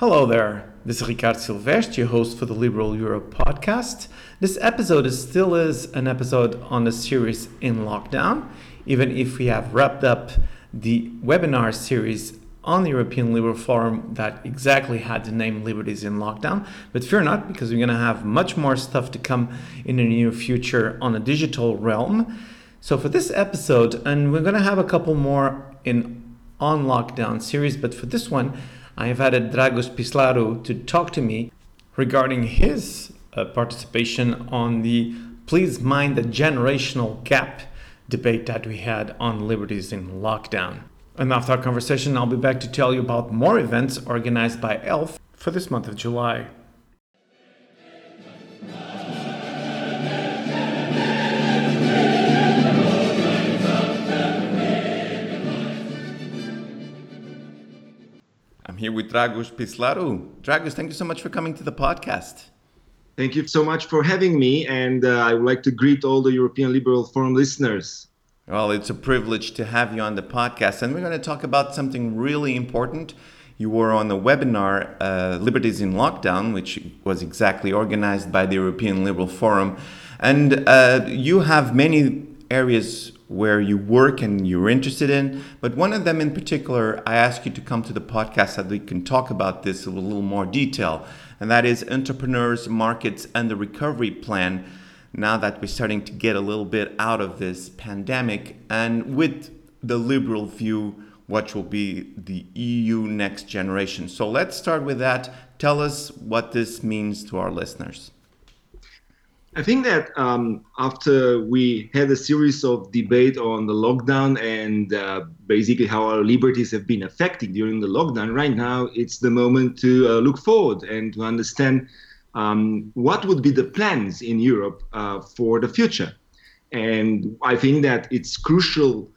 Hello there. This is Ricard Silvestre, your host for the Liberal Europe podcast. This episode is still is an episode on the series in lockdown, even if we have wrapped up the webinar series on the European Liberal Forum that exactly had the name Liberties in Lockdown. But fear not, because we're going to have much more stuff to come in the near future on a digital realm. So for this episode, and we're going to have a couple more in on lockdown series, but for this one, I added Dragos Pislaru to talk to me regarding his uh, participation on the Please Mind the Generational Gap debate that we had on liberties in lockdown. And after our conversation, I'll be back to tell you about more events organized by ELF for this month of July. I'm here with Dragos Pislaru. Dragos, thank you so much for coming to the podcast. Thank you so much for having me, and uh, I would like to greet all the European Liberal Forum listeners. Well, it's a privilege to have you on the podcast, and we're going to talk about something really important. You were on the webinar uh, Liberties in Lockdown, which was exactly organized by the European Liberal Forum. And uh, you have many areas where you work and you're interested in, but one of them in particular, I ask you to come to the podcast so that we can talk about this in a little more detail, and that is entrepreneurs, markets, and the recovery plan now that we're starting to get a little bit out of this pandemic and with the liberal view what will be the EU next generation. So let's start with that. Tell us what this means to our listeners. I think that um, after we had a series of debate on the lockdown and uh, basically how our liberties have been affected during the lockdown, right now it's the moment to uh, look forward and to understand um, what would be the plans in Europe uh, for the future. And I think that it's crucial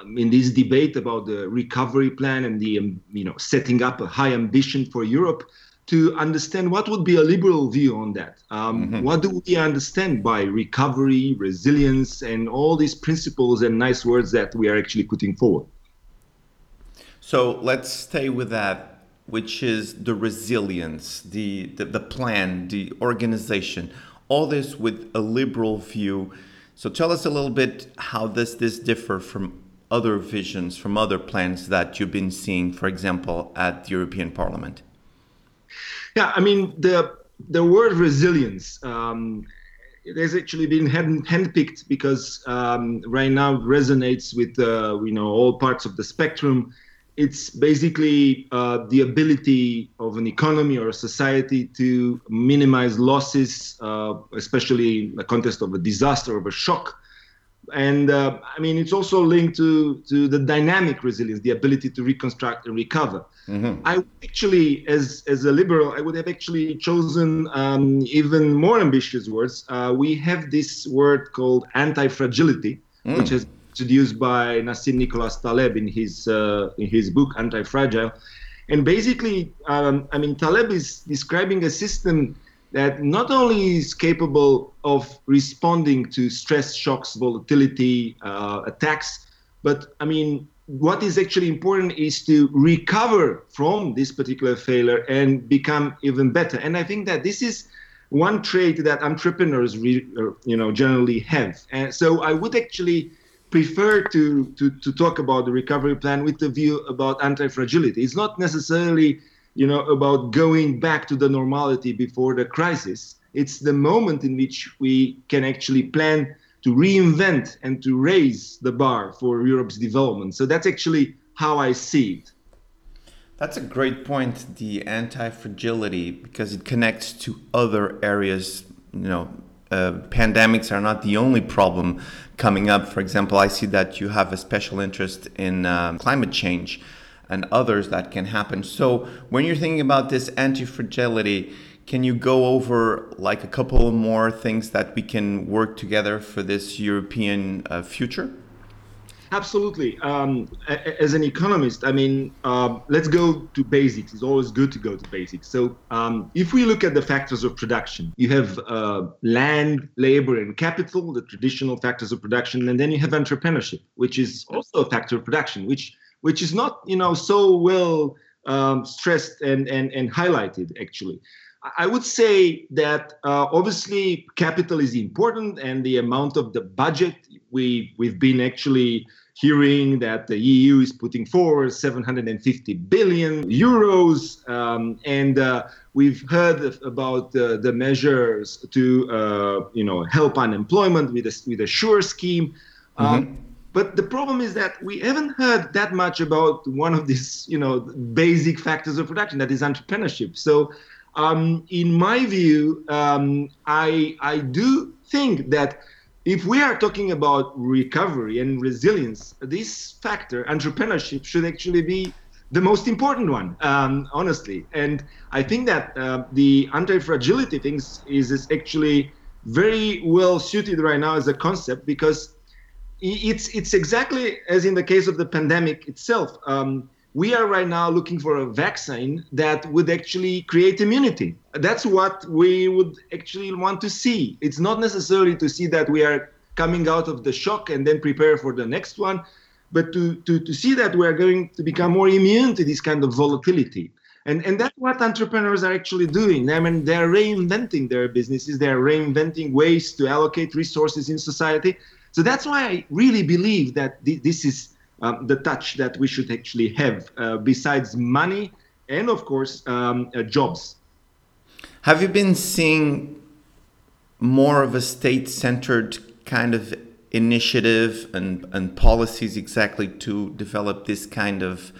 um, in this debate about the recovery plan and the um, you know setting up a high ambition for Europe to understand what would be a liberal view on that. Um, mm-hmm. What do we understand by recovery, resilience, and all these principles and nice words that we are actually putting forward? So let's stay with that which is the resilience, the, the, the plan, the organization, all this with a liberal view. So tell us a little bit how does this differ from other visions, from other plans that you've been seeing, for example, at the European Parliament? Yeah, I mean the the word resilience. Um, it has actually been hand, handpicked because um, right now it resonates with uh, you know all parts of the spectrum it's basically uh, the ability of an economy or a society to minimize losses, uh, especially in the context of a disaster, of a shock. And uh, I mean, it's also linked to, to the dynamic resilience, the ability to reconstruct and recover. Mm-hmm. I actually, as, as a liberal, I would have actually chosen um, even more ambitious words. Uh, we have this word called anti fragility, mm. which is introduced by Nassim Nicholas Taleb in his uh, in his book Anti-Fragile, and basically, um, I mean, Taleb is describing a system that not only is capable of responding to stress shocks, volatility, uh, attacks, but I mean, what is actually important is to recover from this particular failure and become even better. And I think that this is one trait that entrepreneurs, re, uh, you know, generally have. And so I would actually prefer to, to, to talk about the recovery plan with the view about anti-fragility. It's not necessarily, you know, about going back to the normality before the crisis. It's the moment in which we can actually plan to reinvent and to raise the bar for Europe's development. So that's actually how I see it. That's a great point, the anti-fragility, because it connects to other areas, you know, uh, pandemics are not the only problem coming up. For example, I see that you have a special interest in um, climate change and others that can happen. So, when you're thinking about this anti fragility, can you go over like a couple more things that we can work together for this European uh, future? Absolutely. Um, as an economist, I mean, uh, let's go to basics. It's always good to go to basics. So, um, if we look at the factors of production, you have uh, land, labor, and capital, the traditional factors of production, and then you have entrepreneurship, which is also a factor of production, which which is not, you know, so well um, stressed and, and, and highlighted actually. I would say that uh, obviously capital is important and the amount of the budget we we've been actually hearing that the EU is putting forward 750 billion euros, um, and uh, we've heard about uh, the measures to uh, you know help unemployment with a with a SURE scheme. Um, mm-hmm. But the problem is that we haven't heard that much about one of these, you know, basic factors of production, that is entrepreneurship. So, um, in my view, um, I I do think that if we are talking about recovery and resilience, this factor, entrepreneurship, should actually be the most important one, um, honestly. And I think that uh, the anti-fragility things is, is actually very well suited right now as a concept because it's it's exactly as in the case of the pandemic itself. Um, we are right now looking for a vaccine that would actually create immunity. That's what we would actually want to see. It's not necessarily to see that we are coming out of the shock and then prepare for the next one, but to, to, to see that we are going to become more immune to this kind of volatility. And, and that's what entrepreneurs are actually doing. I mean, they're reinventing their businesses, they're reinventing ways to allocate resources in society. So that's why I really believe that th- this is um, the touch that we should actually have, uh, besides money and, of course, um, uh, jobs. Have you been seeing more of a state centered kind of initiative and, and policies exactly to develop this kind of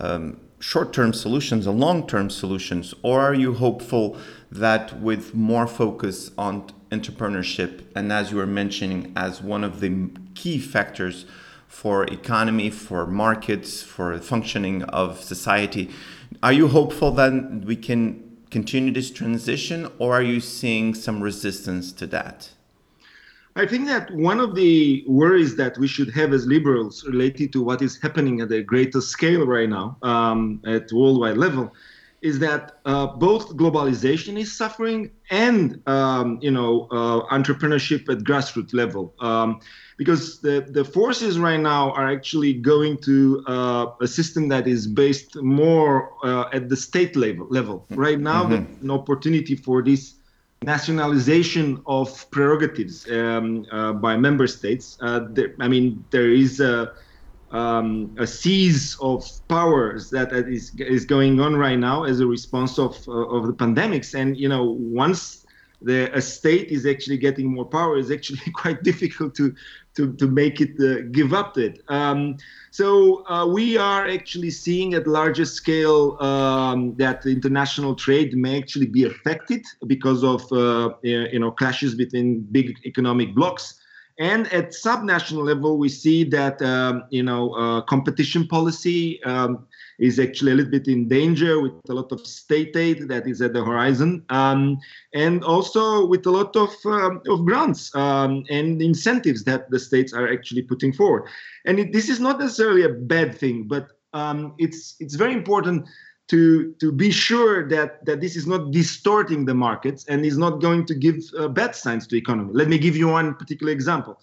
um, short term solutions and long term solutions? Or are you hopeful that with more focus on entrepreneurship, and as you were mentioning, as one of the key factors for economy, for markets, for functioning of society. Are you hopeful that we can continue this transition, or are you seeing some resistance to that? I think that one of the worries that we should have as liberals related to what is happening at a greater scale right now um, at worldwide level is that uh, both globalization is suffering and um, you know uh, entrepreneurship at grassroots level. Um, because the, the forces right now are actually going to uh, a system that is based more uh, at the state level level. Right now mm-hmm. an opportunity for this nationalization of prerogatives um, uh, by member states uh, there, i mean there is a um, a seize of powers that is is going on right now as a response of uh, of the pandemics. And you know, once the a state is actually getting more power, it's actually quite difficult to to to make it uh, give up it. Um, so uh, we are actually seeing at larger scale um, that international trade may actually be affected because of uh, you know clashes between big economic blocks. And at subnational level, we see that um, you know uh, competition policy um, is actually a little bit in danger with a lot of state aid that is at the horizon, um, and also with a lot of um, of grants um, and incentives that the states are actually putting forward. And it, this is not necessarily a bad thing, but um, it's it's very important to to be sure that that this is not distorting the markets and is not going to give uh, bad signs to economy. Let me give you one particular example.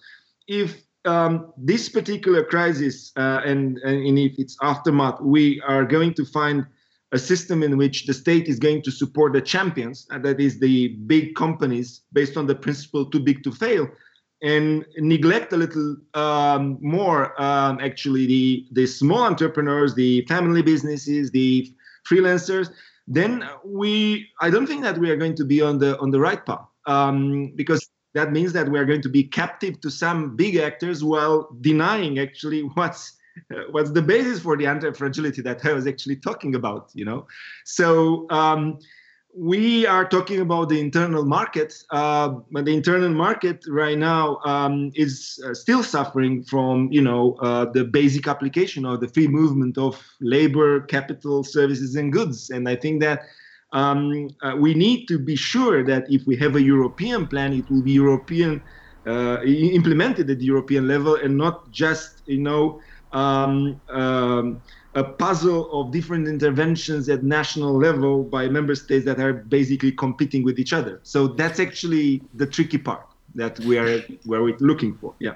If um, this particular crisis uh, and, and if its aftermath, we are going to find a system in which the state is going to support the champions, and that is the big companies, based on the principle too big to fail, and neglect a little um, more um, actually the the small entrepreneurs, the family businesses, the freelancers, then we I don't think that we are going to be on the on the right path um, because that means that we are going to be captive to some big actors while denying actually what's uh, what's the basis for the anti-fragility that I was actually talking about. You know, so. Um, we are talking about the internal market, uh, but the internal market right now um, is uh, still suffering from, you know, uh, the basic application of the free movement of labor, capital, services, and goods. And I think that um, uh, we need to be sure that if we have a European plan, it will be European uh, implemented at the European level and not just, you know. Um, um, a puzzle of different interventions at national level by member states that are basically competing with each other. So that's actually the tricky part that we are where we're looking for. Yeah.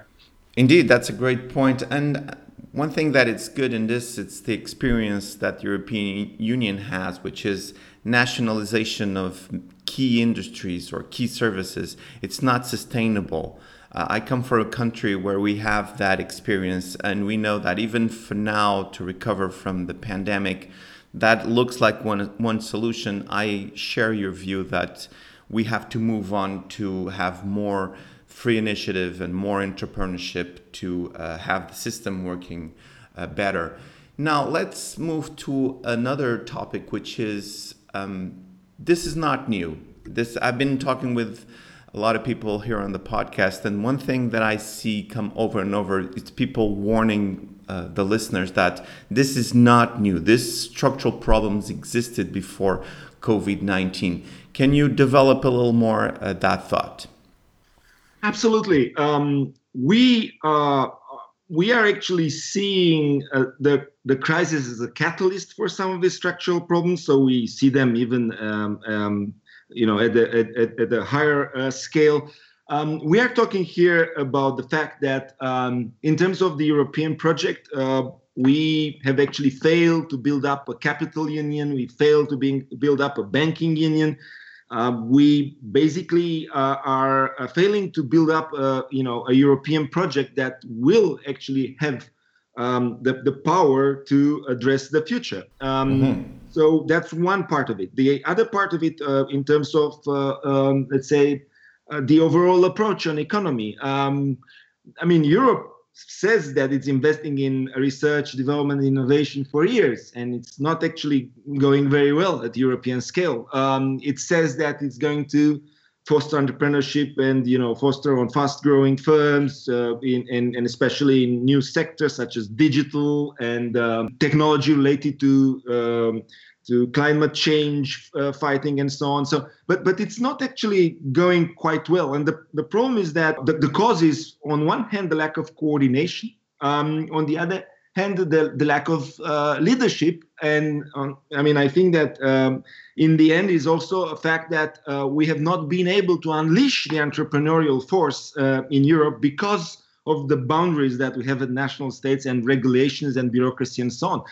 Indeed, that's a great point. And one thing that it's good in this, it's the experience that the European Union has, which is nationalization of key industries or key services. It's not sustainable. Uh, I come from a country where we have that experience, and we know that even for now to recover from the pandemic, that looks like one one solution. I share your view that we have to move on to have more free initiative and more entrepreneurship to uh, have the system working uh, better. Now let's move to another topic, which is um, this is not new. This I've been talking with a lot of people here on the podcast, and one thing that I see come over and over is people warning uh, the listeners that this is not new. This structural problems existed before COVID 19. Can you develop a little more uh, that thought? Absolutely. Um, we uh, we are actually seeing uh, the the crisis as a catalyst for some of the structural problems. So we see them even um, um, you know at the at, at the higher uh, scale. Um, we are talking here about the fact that um, in terms of the European project, uh, we have actually failed to build up a capital union. We failed to being, build up a banking union. Uh, we basically uh, are uh, failing to build up, a, you know, a European project that will actually have um, the, the power to address the future. Um, mm-hmm. So that's one part of it. The other part of it, uh, in terms of, uh, um, let's say, uh, the overall approach on economy. Um, I mean, Europe says that it's investing in research, development, innovation for years, and it's not actually going very well at European scale. Um, it says that it's going to foster entrepreneurship and you know foster on fast-growing firms, uh, in, in, and especially in new sectors such as digital and um, technology related to um, to climate change uh, fighting and so on. So, but but it's not actually going quite well. And the, the problem is that the, the cause is on one hand the lack of coordination, um, on the other hand the, the lack of uh, leadership. And um, I mean, I think that um, in the end is also a fact that uh, we have not been able to unleash the entrepreneurial force uh, in Europe because of the boundaries that we have at national states and regulations and bureaucracy and so on.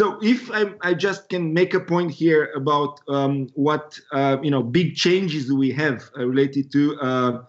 So if I, I, just can make a point here about um, what uh, you know big changes we have uh, related to uh,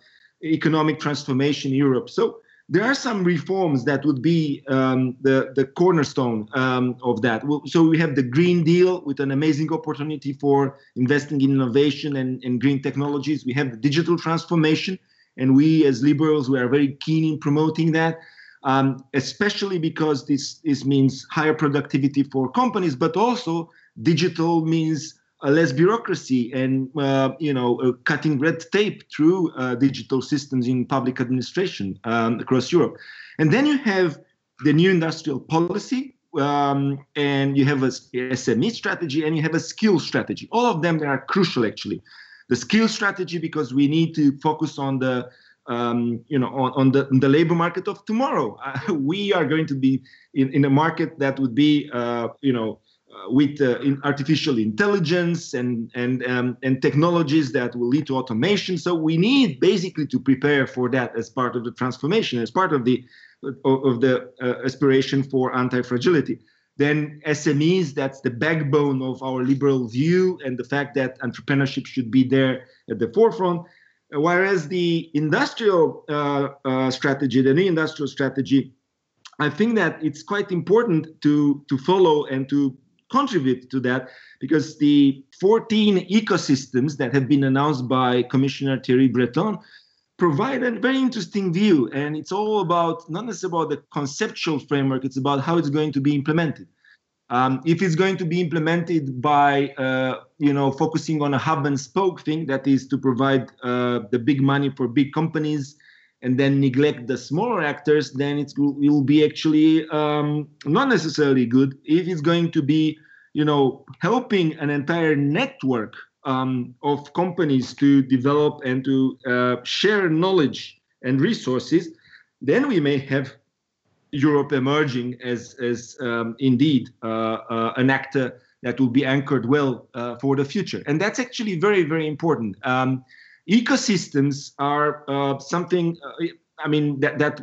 economic transformation in Europe. So there are some reforms that would be um, the the cornerstone um, of that. So we have the Green Deal with an amazing opportunity for investing in innovation and, and green technologies. We have the digital transformation, and we as liberals we are very keen in promoting that um, especially because this, this means higher productivity for companies, but also digital means uh, less bureaucracy and uh, you know uh, cutting red tape through uh, digital systems in public administration um, across Europe. And then you have the new industrial policy, um, and you have a SME strategy, and you have a skill strategy. All of them are crucial actually. The skill strategy because we need to focus on the um, you know, on, on the, the labor market of tomorrow. Uh, we are going to be in, in a market that would be, uh, you know, uh, with uh, in artificial intelligence and and um, and technologies that will lead to automation. So we need basically to prepare for that as part of the transformation, as part of the of the uh, aspiration for anti-fragility. Then SMEs, that's the backbone of our liberal view, and the fact that entrepreneurship should be there at the forefront. Whereas the industrial uh, uh, strategy, the new industrial strategy, I think that it's quite important to to follow and to contribute to that because the 14 ecosystems that have been announced by Commissioner Thierry Breton provide a very interesting view, and it's all about not necessarily about the conceptual framework; it's about how it's going to be implemented. Um, if it's going to be implemented by, uh, you know, focusing on a hub and spoke thing, that is to provide uh, the big money for big companies and then neglect the smaller actors, then it will, be actually um, not necessarily good. If it's going to be, you know, helping an entire network um, of companies to develop and to uh, share knowledge and resources, then we may have Europe emerging as, as um, indeed uh, uh, an actor that will be anchored well uh, for the future. And that's actually very, very important. Um, ecosystems are uh, something, I mean, that, that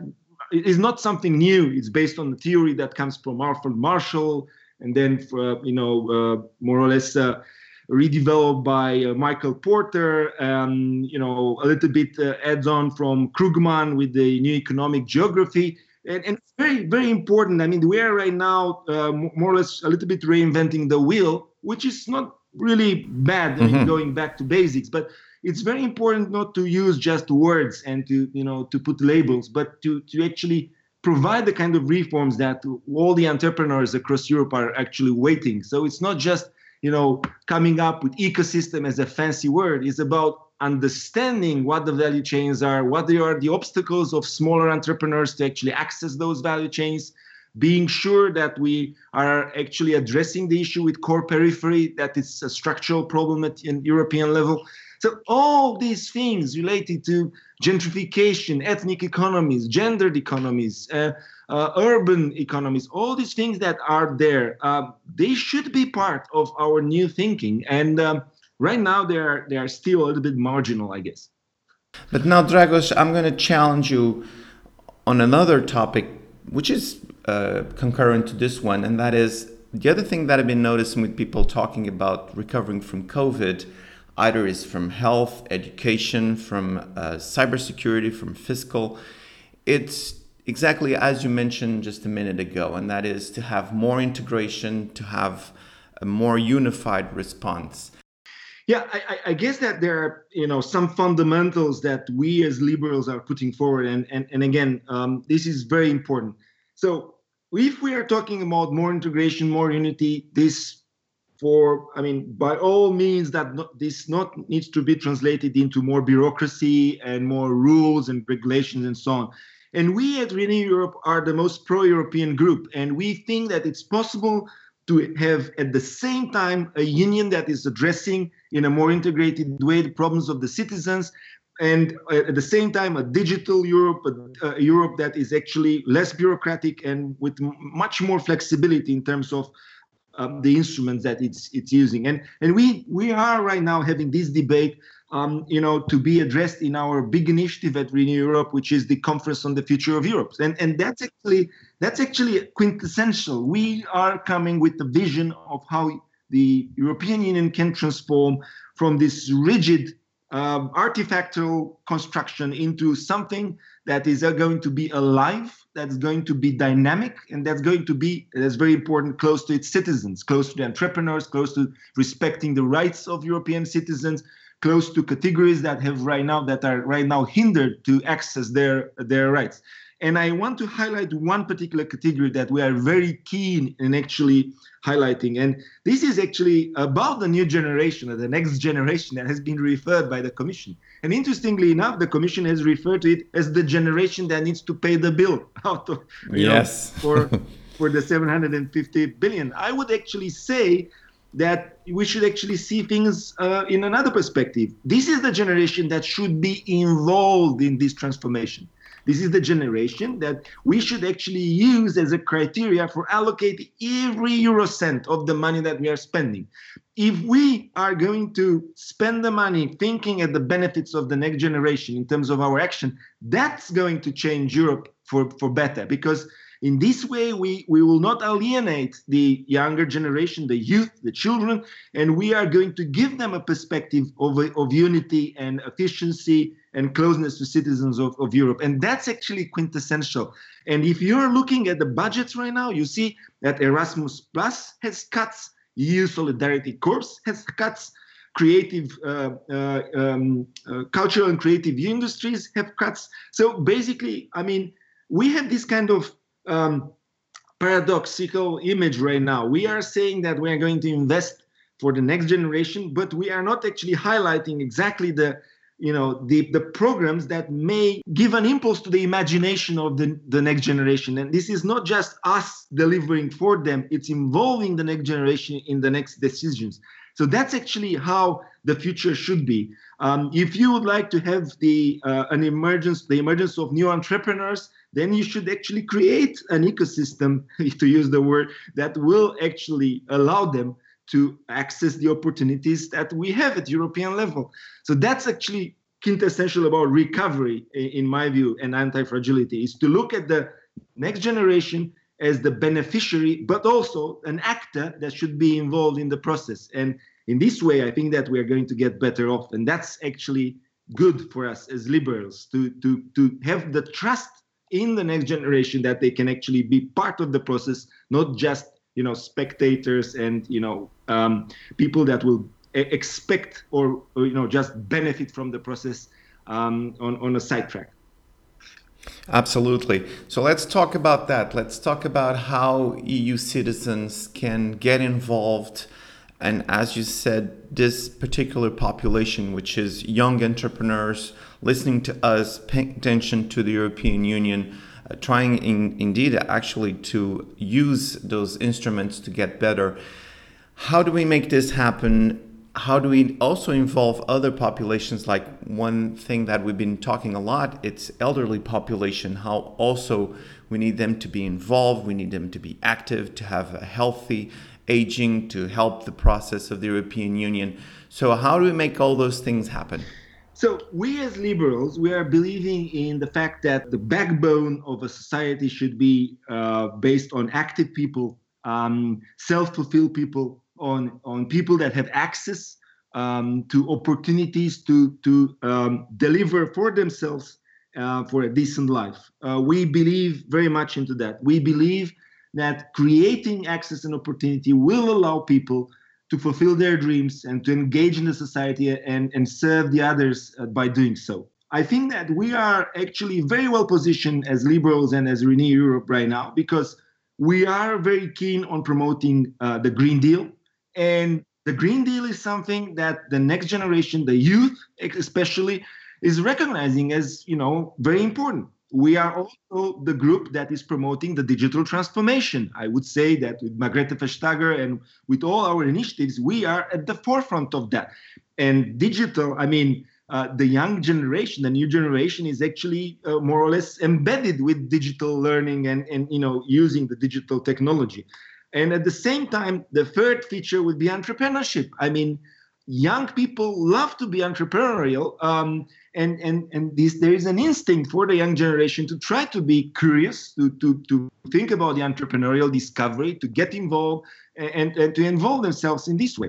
is not something new. It's based on the theory that comes from Alfred Marshall, and then for, you know more or less redeveloped by uh, Michael Porter. Um, you know a little bit uh, adds on from Krugman with the new economic geography. And, and very, very important. I mean, we are right now uh, more or less a little bit reinventing the wheel, which is not really bad mm-hmm. going back to basics. But it's very important not to use just words and to you know to put labels but to to actually provide the kind of reforms that all the entrepreneurs across Europe are actually waiting so it's not just you know coming up with ecosystem as a fancy word it's about understanding what the value chains are what they are the obstacles of smaller entrepreneurs to actually access those value chains being sure that we are actually addressing the issue with core periphery that it's a structural problem at an european level so all these things related to gentrification, ethnic economies, gendered economies, uh, uh, urban economies, all these things that are there, uh, they should be part of our new thinking. And um, right now, they are they are still a little bit marginal, I guess. But now, Dragos, I'm going to challenge you on another topic, which is uh, concurrent to this one, and that is the other thing that I've been noticing with people talking about recovering from COVID either is from health, education, from uh, cybersecurity, from fiscal. It's exactly as you mentioned just a minute ago, and that is to have more integration, to have a more unified response. Yeah, I, I, guess that there are you know some fundamentals that we as liberals are putting forward, and and, and again, um, this is very important. So if we are talking about more integration, more unity, this for i mean by all means that this not needs to be translated into more bureaucracy and more rules and regulations and so on. And we at renew europe are the most pro-european group. And we think that it's possible to have at the same time a union that is addressing in a more integrated way the problems of the citizens and at the same time a digital europe a, a europe that is actually less bureaucratic and with much more flexibility in terms of um, the instruments that it's it's using. And and we we are right now having this debate, um, you know, to be addressed in our big initiative at Renew Europe, which is the Conference on the Future of Europe. And and that's actually that's actually quintessential. We are coming with the vision of how the European Union can transform from this rigid um, artifactual construction into something that is uh, going to be alive, that's going to be dynamic, and that's going to be, that's very important, close to its citizens, close to the entrepreneurs, close to respecting the rights of European citizens, close to categories that have right now that are right now hindered to access their their rights. And I want to highlight one particular category that we are very keen in actually highlighting. And this is actually about the new generation or the next generation that has been referred by the Commission. And interestingly enough, the Commission has referred to it as the generation that needs to pay the bill out of, yes. Know, for, for the 750 billion. I would actually say that we should actually see things uh, in another perspective. This is the generation that should be involved in this transformation. This is the generation that we should actually use as a criteria for allocating every euro cent of the money that we are spending. If we are going to spend the money thinking at the benefits of the next generation in terms of our action, that's going to change Europe for, for better because in this way, we, we will not alienate the younger generation, the youth, the children, and we are going to give them a perspective of, of unity and efficiency and closeness to citizens of, of Europe. And that's actually quintessential. And if you're looking at the budgets right now, you see that Erasmus Plus has cuts, EU Solidarity Corps has cuts, creative, uh, uh, um, uh, cultural and creative industries have cuts. So basically, I mean, we have this kind of um, paradoxical image right now. We are saying that we are going to invest for the next generation, but we are not actually highlighting exactly the you know the the programs that may give an impulse to the imagination of the, the next generation and this is not just us delivering for them it's involving the next generation in the next decisions so that's actually how the future should be um, if you would like to have the uh, an emergence the emergence of new entrepreneurs then you should actually create an ecosystem, to use the word, that will actually allow them to access the opportunities that we have at European level. So that's actually quintessential about recovery, in my view, and anti-fragility is to look at the next generation as the beneficiary, but also an actor that should be involved in the process. And in this way, I think that we are going to get better off. And that's actually good for us as liberals to, to, to have the trust in the next generation that they can actually be part of the process, not just you know spectators and you know um, people that will expect or, or, you know just benefit from the process um, on on a sidetrack. Absolutely. So let's talk about that. Let's talk about how EU citizens can get involved. And as you said, this particular population, which is young entrepreneurs listening to us, paying attention to the European Union, uh, trying in, indeed actually to use those instruments to get better. How do we make this happen how do we also involve other populations? Like one thing that we've been talking a lot it's elderly population how also we need them to be involved we need them to be active to have a healthy aging to help the process of the european union. So how do we make all those things happen? So we as liberals we are believing in the fact that the backbone of a society should be uh, based on active people um, self-fulfilled people on on people that have access um, to opportunities to to um, deliver for themselves uh, for a decent life. Uh, we believe very much into that. We believe that creating access and opportunity will allow people to fulfill their dreams and to engage in the society and, and serve the others uh, by doing so. I think that we are actually very well positioned as liberals and as Renew Europe right now because we are very keen on promoting uh, the Green Deal. And the Green Deal is something that the next generation, the youth especially, is recognizing as you know very important. We are also the group that is promoting the digital transformation. I would say that with Margrethe Vestager and with all our initiatives, we are at the forefront of that. And digital, I mean, uh, the young generation, the new generation, is actually uh, more or less embedded with digital learning and, and you know using the digital technology. And at the same time, the third feature would be entrepreneurship. I mean, young people love to be entrepreneurial, um, and and and this there is an instinct for the young generation to try to be curious, to to to think about the entrepreneurial discovery, to get involved, and and to involve themselves in this way.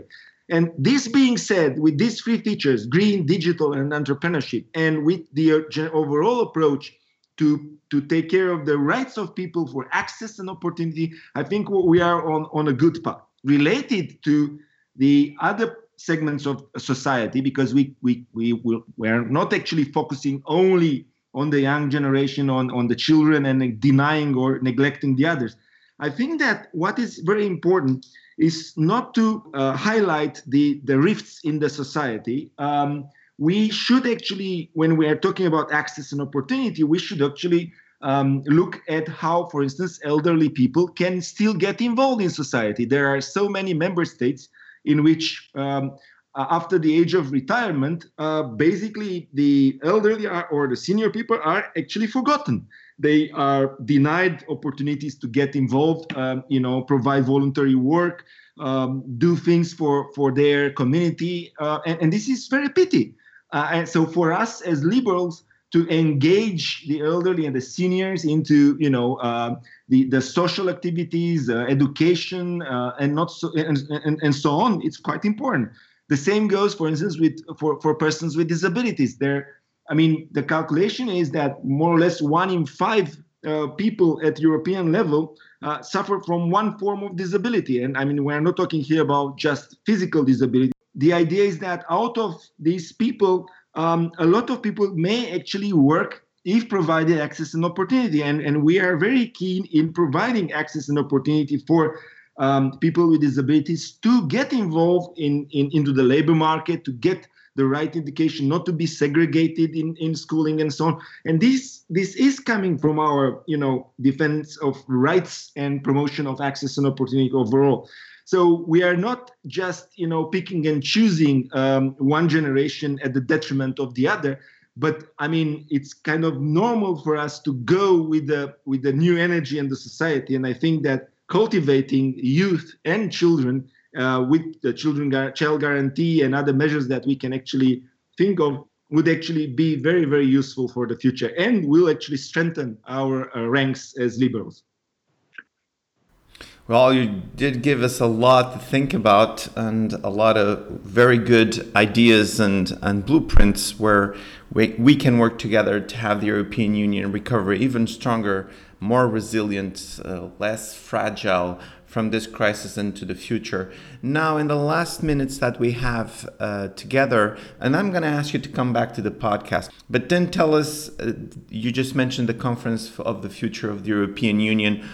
And this being said, with these three features, green, digital, and entrepreneurship, and with the overall approach to to take care of the rights of people for access and opportunity, I think we are on, on a good path. Related to the other segments of society, because we we we will, we are not actually focusing only on the young generation, on, on the children, and denying or neglecting the others. I think that what is very important is not to uh, highlight the, the rifts in the society. Um, we should actually, when we are talking about access and opportunity, we should actually um, look at how, for instance, elderly people can still get involved in society. There are so many member states in which, um, after the age of retirement, uh, basically the elderly are, or the senior people are actually forgotten. They are denied opportunities to get involved, um, you know, provide voluntary work, um, do things for for their community, uh, and, and this is very pity. Uh, and so for us as liberals to engage the elderly and the seniors into you know uh, the the social activities, uh, education, uh, and not so and, and, and so on, it's quite important. The same goes, for instance, with for, for persons with disabilities. There, I mean, the calculation is that more or less one in five uh, people at European level uh, suffer from one form of disability. And I mean, we're not talking here about just physical disability the idea is that out of these people, um, a lot of people may actually work if provided access and opportunity. And, and we are very keen in providing access and opportunity for um, people with disabilities to get involved in, in into the labor market, to get the right education, not to be segregated in, in schooling and so on. And this this is coming from our you know defense of rights and promotion of access and opportunity overall. So we are not just you know picking and choosing um, one generation at the detriment of the other, but I mean it's kind of normal for us to go with the with the new energy and the society, and I think that cultivating youth and children uh, with the children child guarantee and other measures that we can actually think of would actually be very, very useful for the future and will actually strengthen our uh, ranks as liberals. Well, you did give us a lot to think about and a lot of very good ideas and, and blueprints where we, we can work together to have the European Union recover even stronger, more resilient, uh, less fragile from this crisis into the future. Now, in the last minutes that we have uh, together, and I'm going to ask you to come back to the podcast, but then tell us uh, you just mentioned the conference of the future of the European Union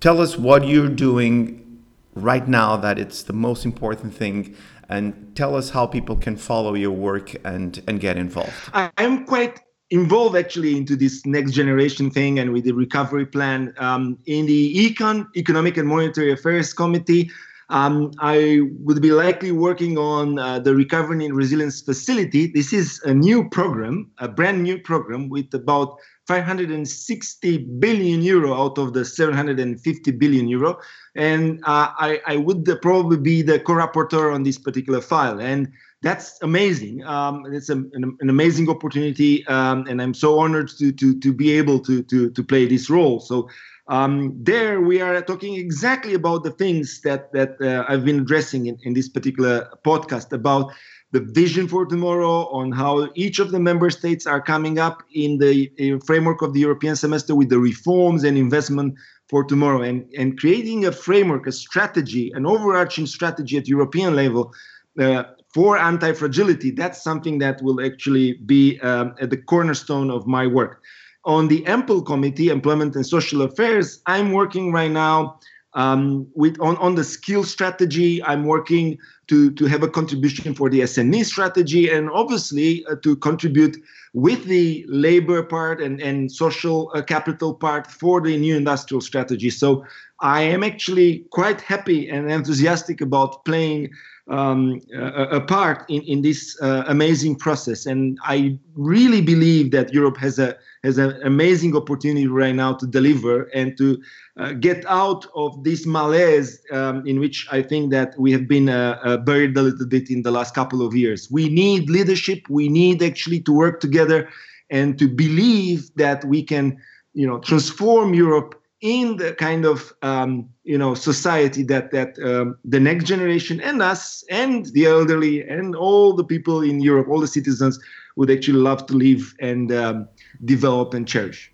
tell us what you're doing right now that it's the most important thing and tell us how people can follow your work and and get involved i'm quite involved actually into this next generation thing and with the recovery plan um, in the econ economic and monetary affairs committee um, I would be likely working on uh, the Recovery and Resilience Facility. This is a new program, a brand new program with about 560 billion euro out of the 750 billion euro. And uh, I, I, would probably be the co-rapporteur on this particular file. And that's amazing. Um, it's a, an, an, amazing opportunity, um, and I'm so honored to to to be able to to to play this role. So um, there we are talking exactly about the things that that uh, I've been addressing in, in this particular podcast about the vision for tomorrow, on how each of the member states are coming up in the framework of the European semester with the reforms and investment for tomorrow, and, and creating a framework, a strategy, an overarching strategy at European level uh, for anti fragility. That's something that will actually be um, at the cornerstone of my work. On the EMPL Committee, Employment and Social Affairs, I'm working right now um, with on, on the skill strategy. I'm working to, to have a contribution for the SME strategy and obviously uh, to contribute with the labor part and, and social uh, capital part for the new industrial strategy. So I am actually quite happy and enthusiastic about playing um, a, a, part in, in this uh, amazing process. And I really believe that Europe has a has an amazing opportunity right now to deliver and to uh, get out of this malaise um, in which I think that we have been uh, uh, buried a little bit in the last couple of years. We need leadership. We need actually to work together and to believe that we can, you know, transform Europe in the kind of um, you know society that that um, the next generation and us and the elderly and all the people in Europe, all the citizens would actually love to live and um, develop and cherish.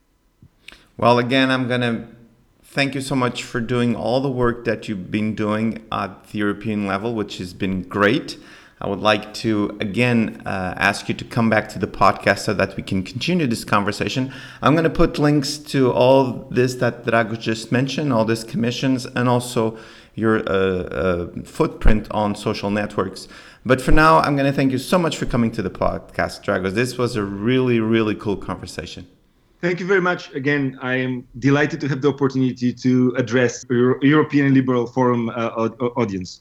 Well, again, I'm gonna thank you so much for doing all the work that you've been doing at the European level, which has been great. I would like to again uh, ask you to come back to the podcast so that we can continue this conversation. I'm going to put links to all this that Drago just mentioned, all these commissions, and also your uh, uh, footprint on social networks. But for now, I'm going to thank you so much for coming to the podcast, Dragos. This was a really, really cool conversation. Thank you very much. Again, I am delighted to have the opportunity to address Euro- European Liberal Forum uh, audience.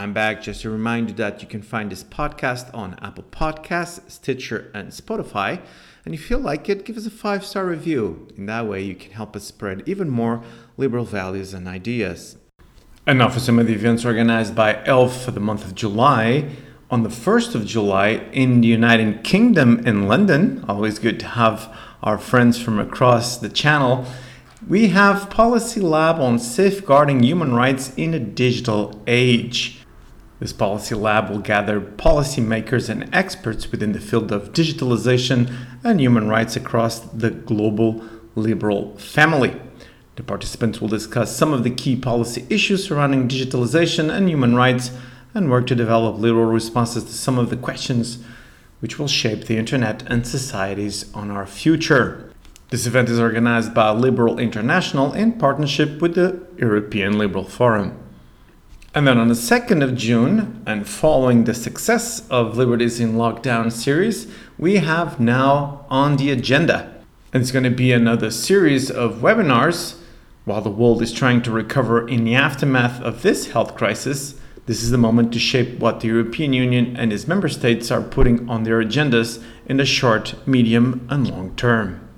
I'm back just to remind you that you can find this podcast on Apple Podcasts, Stitcher, and Spotify. And if you like it, give us a five star review. In that way, you can help us spread even more liberal values and ideas. And now for some of the events organized by ELF for the month of July. On the 1st of July in the United Kingdom in London, always good to have our friends from across the channel. We have Policy Lab on safeguarding human rights in a digital age. This policy lab will gather policymakers and experts within the field of digitalization and human rights across the global liberal family. The participants will discuss some of the key policy issues surrounding digitalization and human rights and work to develop liberal responses to some of the questions which will shape the internet and societies on our future. This event is organized by Liberal International in partnership with the European Liberal Forum. And then on the 2nd of June, and following the success of Liberties in Lockdown series, we have now on the agenda. It's going to be another series of webinars while the world is trying to recover in the aftermath of this health crisis. This is the moment to shape what the European Union and its member states are putting on their agendas in the short, medium, and long term.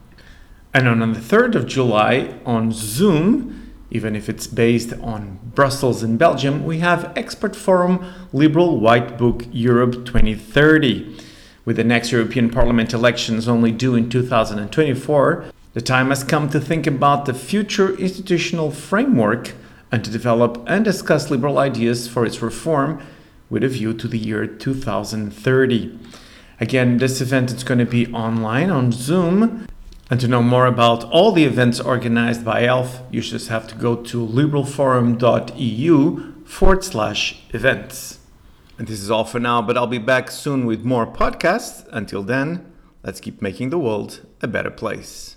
And on the 3rd of July on Zoom, even if it's based on Brussels in Belgium, we have Expert Forum Liberal White Book Europe 2030. With the next European Parliament elections only due in 2024, the time has come to think about the future institutional framework and to develop and discuss liberal ideas for its reform with a view to the year 2030. Again, this event is going to be online on Zoom. And to know more about all the events organized by ELF, you just have to go to liberalforum.eu forward slash events. And this is all for now, but I'll be back soon with more podcasts. Until then, let's keep making the world a better place.